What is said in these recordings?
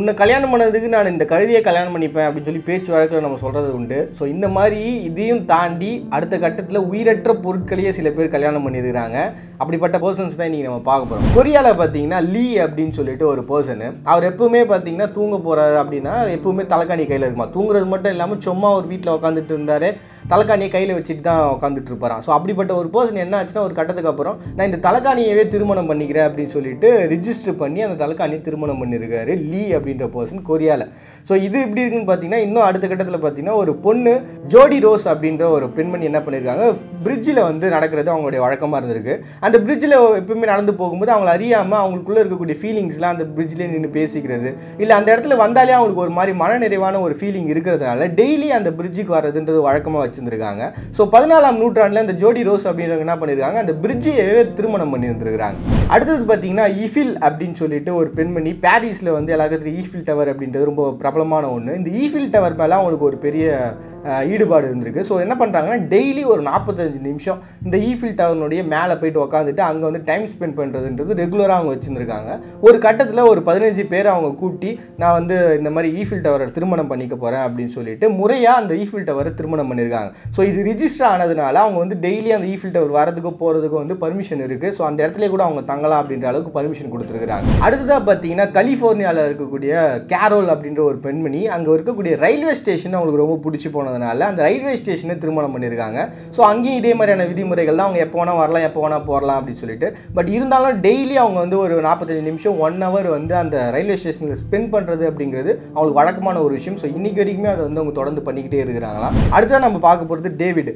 உன்னை கல்யாணம் பண்ணதுக்கு நான் இந்த கழுதியை கல்யாணம் பண்ணிப்பேன் அப்படின்னு சொல்லி பேச்சு வழக்கில் நம்ம சொல்கிறது உண்டு. ஸோ இந்த மாதிரி இதையும் தாண்டி அடுத்த கட்டத்தில் உயிரற்ற பொருட்களையே சில பேர் கல்யாணம் பண்ணியிருக்கிறாங்க. அப்படிப்பட்ட பர்சன்ஸ் தான் இன்றைக்கி நம்ம பார்க்க போகிறோம் கொரியாவில் பார்த்தீங்கன்னா லீ அப்படின்னு சொல்லிட்டு ஒரு பர்சனு அவர் எப்பவுமே பார்த்தீங்கன்னா தூங்க போகிறாரு அப்படின்னா எப்பவுமே தலைக்காணி கையில் இருக்குமா? தூங்குறது மட்டும் இல்லாமல் சும்மா ஒரு வீட்டில் உட்காந்துட்டு இருந்தார். தலைக்காணியை கையில் வச்சுட்டு தான் உட்காந்துட்டு இருப்பாராம் ஸோ அப்படிப்பட்ட ஒரு பர்சன் என்ன ஆச்சுன்னா ஒரு கட்டத்துக்கு அப்புறம் நான் இந்த தலைக்காணியவே திருமணம் பண்ணிக்கிறேன் அப்படின்னு சொல்லிட்டு ரிஜிஸ்டர் பண்ணி அந்த தலைக்காணியை திருமணம் பண்ணியிருக்காரு லீ அப்படின்ற பர்சன் கொரியாவில் ஸோ இது எப்படி இருக்குன்னு பார்த்தீங்கன்னா இன்னும் அடுத்த கட்டத்தில் பார்த்தீங்கன்னா ஒரு பொண்ணு ஜோடி ரோஸ் அப்படின்ற ஒரு பெண்மணி என்ன பண்ணியிருக்காங்க பிரிட்ஜில் வந்து நடக்கிறது அவங்களுடைய வழக்கமாக இருந்திருக்கு. அந்த பிரிட்ஜில் எப்பவுமே நடந்து போகும்போது அவங்கள அறியாமல் அவங்களுக்குள்ளே இருக்கக்கூடிய ஃபீலிங்ஸ்லாம் அந்த பிரிட்ஜ்லேயே நின்று பேசிக்கிறது. இல்லை அந்த இடத்துல வந்தாலே அவங்களுக்கு ஒரு மாதிரி மனநிறைவான ஒரு ஃபீலிங் இருக்கிறதுனால டெய்லி அந்த பிரிட்ஜுக்கு வர்றதுன்றது வழக்கமாக வச்சுருந்துருக்காங்க. ஸோ பதினாலாம் நூற்றாண்டில் இந்த ஜோடி ரோஸ் அப்படின்றவங்க என்ன பண்ணியிருக்காங்க அந்த பிரிட்ஜையவே திருமணம் பண்ணிருந்திருக்காங்க அடுத்தது பார்த்தீங்கன்னா இஃபில் அப்படின்னு சொல்லிட்டு ஒரு பெண்மணி பாரிஸில் வந்து எல்லாருக்கும் ஈஃபில் டவர் அப்படின்றது ரொம்ப பிரபலமான ஒன்று இந்த ஈஃபில் டவர் மேலே அவங்களுக்கு ஒரு பெரிய ஈடுபாடு இருந்திருக்கு. ஸோ என்ன பண்ணுறாங்கன்னா டெய்லி ஒரு நாற்பத்தஞ்சு நிமிஷம் இந்த ஈஃபில் டவர்னுடைய மேலே போயிட்டு உட்காந்துட்டு அங்கே வந்து டைம் ஸ்பெண்ட் பண்ணுறதுன்றது ரெகுலராக அவங்க வச்சுருந்துருக்காங்க. ஒரு கட்டத்தில் ஒரு பதினஞ்சு பேர் அவங்க கூட்டி நான் வந்து இந்த மாதிரி ஈஃபில் டவரை திருமணம் பண்ணிக்க போகிறேன் அப்படின்னு சொல்லிட்டு முறையாக அந்த ஈஃபில் டவரை திருமணம் பண்ணியிருக்காங்க ஸோ இது ரிஜிஸ்டர் ஆனதுனால அவங்க வந்து டெய்லி அந்த ஈஃபில் டவர் வரதுக்கோ போகிறதுக்கோ வந்து பர்மிஷன் இருக்குது ஸோ அந்த இடத்துல கூட அவங்க தங்கலாம் அப்படின்ற அளவுக்கு பர்மிஷன் கொடுத்துருக்காங்க அடுத்ததாக பார்த்தீங்கன்னா கலிஃபோர்னியாவில் இருக்கக்கூடிய கேரோல் அப்படின்ற ஒரு பெண்மணி அங்கே இருக்கக்கூடிய ரயில்வே ஸ்டேஷன் அவங்களுக்கு ரொம்ப பிடிச்சி போனதுனால அந்த ரயில்வே ஸ்டேஷனை திருமணம் பண்ணியிருக்காங்க ஸோ அங்கேயும் இதே மாதிரியான விதிமுறைகள் தான் அவங்க எப்போ வேணால் வரலாம் எப்போ வேணால் போகலாம் அப்படின்னு சொல்லிட்டு. பட் இருந்தாலும் டெய்லி அவங்க வந்து ஒரு நாற்பத்தஞ்சு நிமிஷம் ஒன் ஹவர் வந்து அந்த ரயில்வே ஸ்டேஷனில் ஸ்பெண்ட் பண்ணுறது அப்படிங்கிறது அவங்களுக்கு வழக்கமான ஒரு விஷயம். ஸோ இன்றைக்கி வரைக்குமே அதை வந்து அவங்க தொடர்ந்து பண்ணிக்கிட்டே இருக்கிறாங்களாம். அடுத்தது நம்ம பார்க்க போகிறது டேவிட்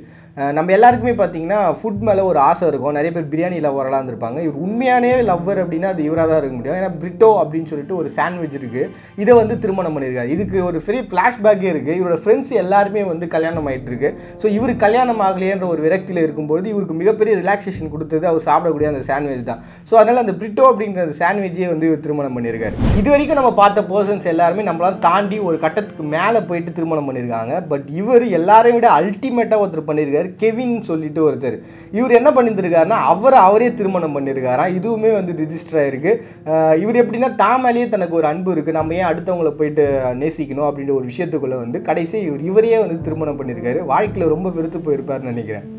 நம்ம எல்லாருக்குமே பார்த்தீங்கன்னா ஃபுட் மேலே ஒரு ஆசை இருக்கும். நிறைய பேர் பிரியாணி லவ்வரெல்லாம் இருந்திருப்பாங்க. இவர் உண்மையானே லவ்வர் அப்படின்னா அது இவராக தான் இருக்க முடியும். ஏன்னா பிரிட்டோ அப்படின்னு சொல்லிட்டு ஒரு சாண்ட்விச் இருக்குது இதை வந்து திருமணம் பண்ணியிருக்காரு. இதுக்கு ஒரு பெரிய ஃப்ளாஷ்பேக்கே இருக்குது இவரோட ஃப்ரெண்ட்ஸ் எல்லாருமே வந்து கல்யாணம் ஆயிட்டு இருக்கு ஸோ இவர் கல்யாணம் ஆகலையேன்ற ஒரு விரக்தியில் இருக்கும்போது இவருக்கு மிகப்பெரிய ரிலாக்ஸேஷன் கொடுத்தது அவர் சாப்பிடக்கூடிய அந்த சாண்ட்விச் தான். ஸோ அதனால் அந்த பிரிட்டோ அப்படிங்கிற அந்த சாண்ட்விஜே வந்து இவர் திருமணம் பண்ணியிருக்காரு. இது வரைக்கும் நம்ம பார்த்த பர்சன்ஸ் எல்லாருமே நம்மளால தாண்டி ஒரு கட்டத்துக்கு மேலே போயிட்டு திருமணம் பண்ணியிருக்காங்க. பட் இவர் எல்லாரையும் விட அல்டிமேட்டாக ஒருத்தர் பண்ணியிருக்காரு. கெவின் சொல்லிட்டு ஒருத்தர். இவர் என்ன பண்ணியிருந்திருக்காருன்னா அவரை அவரே திருமணம் பண்ணியிருக்காராம். இதுவுமே வந்து ரிஜிஸ்டர் ஆயிருக்கு. இவர் எப்படின்னா தாமலேயே மேலேயே தனக்கு ஒரு அன்பு இருக்குது நம்ம ஏன் அடுத்தவங்கள போயிட்டு நேசிக்கணும் அப்படின்ற ஒரு விஷயத்துக்குள்ளே வந்து கடைசி இவர் இவரையே வந்து திருமணம் பண்ணியிருக்காரு. வாழ்க்கையில் ரொம்ப வெறுத்து போயிருப்பாருன்னு நினைக்கிறேன்.